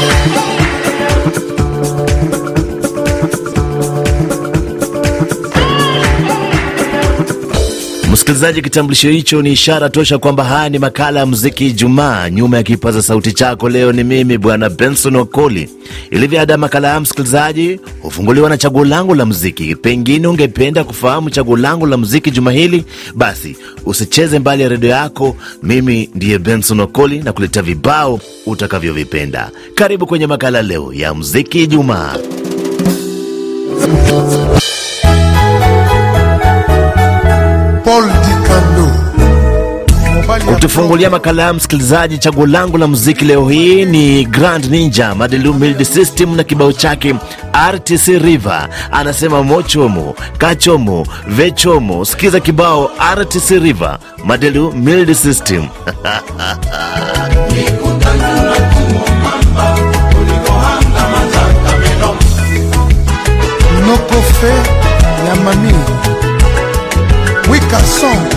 Hey! Msikilizaji, kitambulisho hicho ni ishara tosha kwamba haya ni makala ya muziki Ijumaa. Nyuma ya kipaza sauti chako leo ni mimi Bwana Benson Wakoli. Ilivyo ada, makala haya msikilizaji hufunguliwa na chaguo langu la muziki. Pengine ungependa kufahamu chaguo langu la muziki juma hili? Basi usicheze mbali ya redio yako. Mimi ndiye Benson Wakoli na kuletea vibao utakavyovipenda. Karibu kwenye makala leo ya muziki Ijumaa. Utufungulia makala ya msikilizaji, chaguo langu la muziki leo hii ni Grand Ninja Madilu Mild System na kibao chake RTC River, anasema mochomo kachomo vechomo. Sikiza kibao RTC River Madilu Mild System. Nokofe ya mami Wikason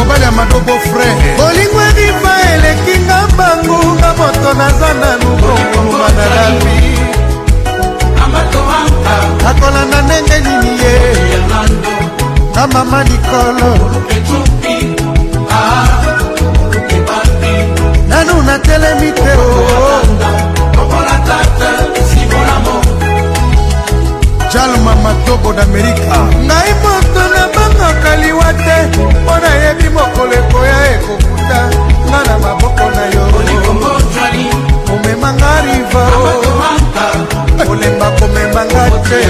mobali ya madobo frere bolingo ediva elekinga bangunga moto naza nanu kokoluba na labi akolanda ndenge nini ye? Na mama likolo. Nanu natelemi te o jalma matobo d'amerika mokolo ekoya ekokuta nga na maboko na yo. Omemanga riva o olemba komemanga te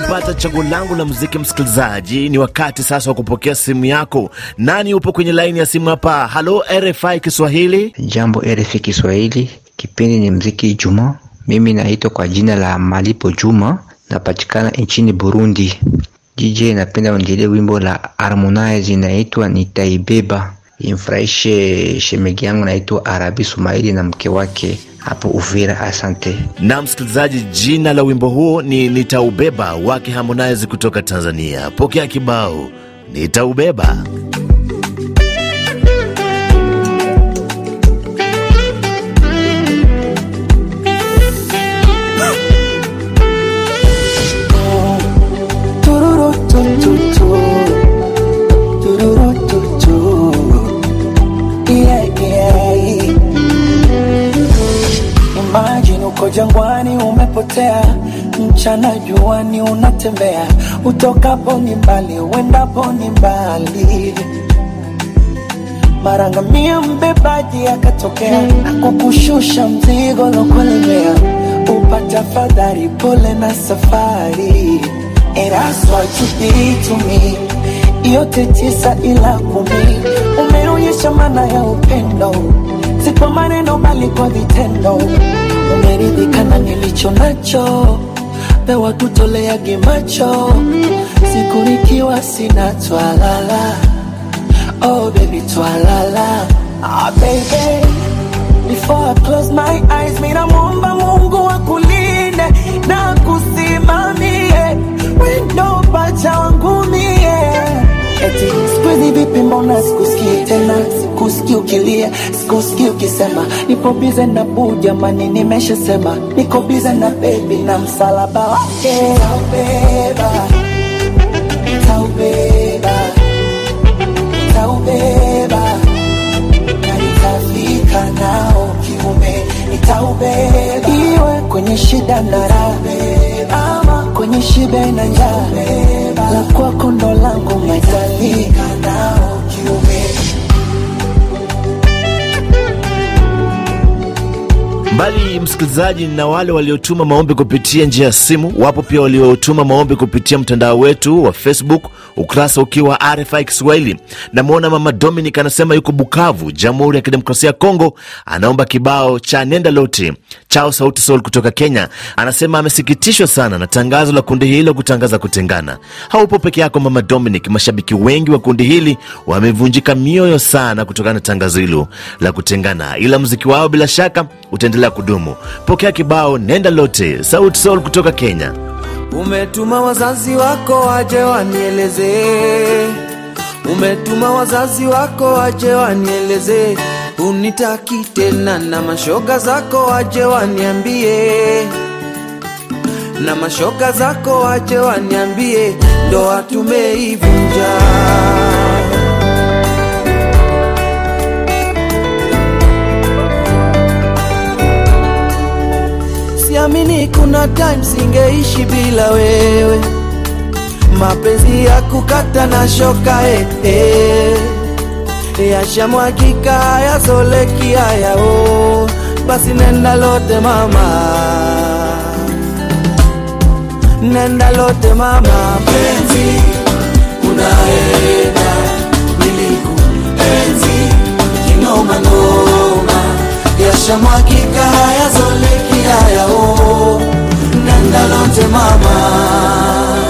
kupata chaguo langu la muziki, msikilizaji, ni wakati sasa wa kupokea simu yako. Nani upo kwenye laini ya simu hapa? Halo, RFI Kiswahili. Jambo RFI Kiswahili, kipindi ni mziki Juma. Mimi naitwa kwa jina la Malipo Juma, napatikana nchini Burundi. DJ, napenda unjelie wimbo la Harmonize inaitwa Nitaibeba, imfurahishe shemegi yangu naitwa Arabi Sumaili na mke wake hapo Uvira. Asante. Na msikilizaji, jina la wimbo huo ni Nitaubeba wake Harmonize kutoka Tanzania. Pokea kibao Nitaubeba. Jangwani umepotea, mchana juani unatembea, utokapo ni mbali, uendapo ni mbali. Marangamia mbebaji akatokea, kukushusha mzigo lokolemea, upata fadhari, pole na safari. And that's what you did. Yote tisa ila kumi, umeonyesha maana ya upendo, si kwa maneno bali kwa vitendo. Umeridhika na nilicho nacho, pewa kutoleage macho, siku nikiwa sina twalala. Oh baby twalala, ah baby. Before I close my eyes, mina muomba Mungu akulinde mbona sikusikii tena, sikusikii ukilia, sikusikii ukisema. Nipo bize na buu, jamani, nimeshasema. Niko bize na bebi na msalaba wake. Taubeba, iwe kwenye shida na raha, ama kwenye shibe na njaa, la kwako ndo langu, nitafika Mbali msikilizaji, na wale waliotuma maombi kupitia njia ya simu, wapo pia waliotuma maombi kupitia mtandao wetu wa Facebook, ukurasa ukiwa RFI Kiswahili. Namwona mama Dominic anasema yuko Bukavu, Jamhuri ya Kidemokrasia ya Kongo, anaomba kibao cha nenda loti chao Sauti Sol kutoka Kenya. Anasema amesikitishwa sana na tangazo la kundi hilo kutangaza kutengana. Haupo peke yako mama Dominic, mashabiki wengi wa kundi hili wamevunjika mioyo sana kutokana na tangazo hilo la kutengana, ila mziki wao bila shaka utaendelea kudumu. Pokea kibao nenda lote Sauti Sol kutoka Kenya. Umetuma wazazi wako waje wanieleze, umetuma wazazi wako waje wanieleze, unitaki tena, na mashoga zako waje waniambie, na mashoga zako waje waniambie, ndoa tumeivunja. Kuna time singeishi bila wewe, mapenzi ya kukata na shoka eh, eh. Yashamwagika yazoleki haya oh. Basi nenda lote mama, nenda lote mama, penzi unaenda kinoma noma, yashamwagika oh. Lote mama.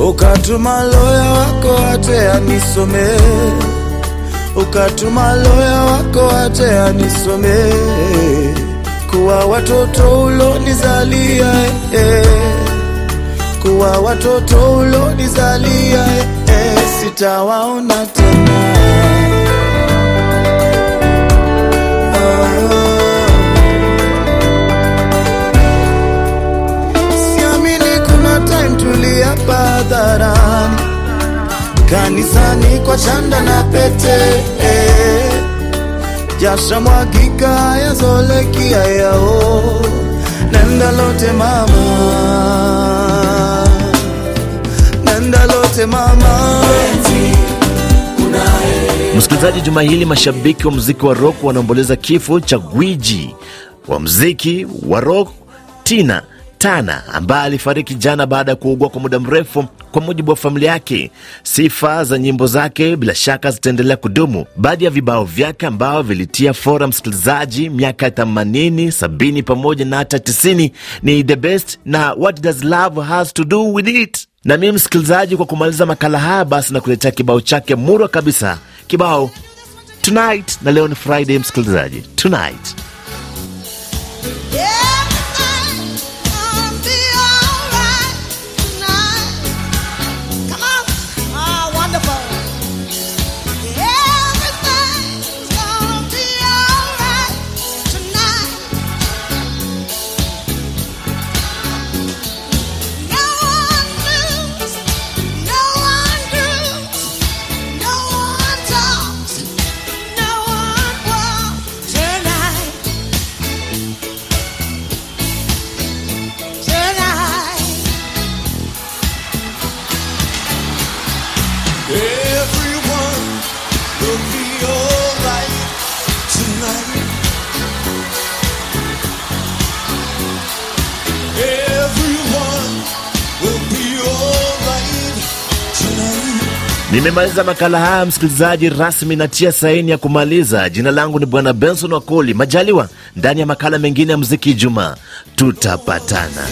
Ukatuma loya wako ate anisome, ukatuma loya wako ate anisome, kuwa watoto ulonizalia eh, kuwa watoto ulonizalia eh, sitawaona tena. Tuliapa hadharani. Kanisani kwa chanda na pete eh. Jasha mwagika yazoleki yao. Nenda lote mama, nenda mama Msikilizaji, juma hili mashabiki wa muziki wa rock wanaomboleza kifo cha gwiji wa muziki wa rock Tina Tana ambaye alifariki jana baada ya kuugua kwa muda mrefu. Kwa mujibu wa familia yake, sifa za nyimbo zake bila shaka zitaendelea kudumu. Baadhi ya vibao vyake ambao vilitia fora msikilizaji miaka ya 80, 70 pamoja na hata 90 ni The Best na What Does Love Has to Do With It. Na mimi msikilizaji, kwa kumaliza makala haya, basi nakuletea kibao chake murwa kabisa, kibao Tonight, na leo ni Friday msikilizaji, Tonight. Nimemaliza makala haya msikilizaji, rasmi natia saini ya kumaliza. Jina langu ni Bwana Benson Wakoli. Majaliwa ndani ya makala mengine ya muziki Ijumaa tutapatana.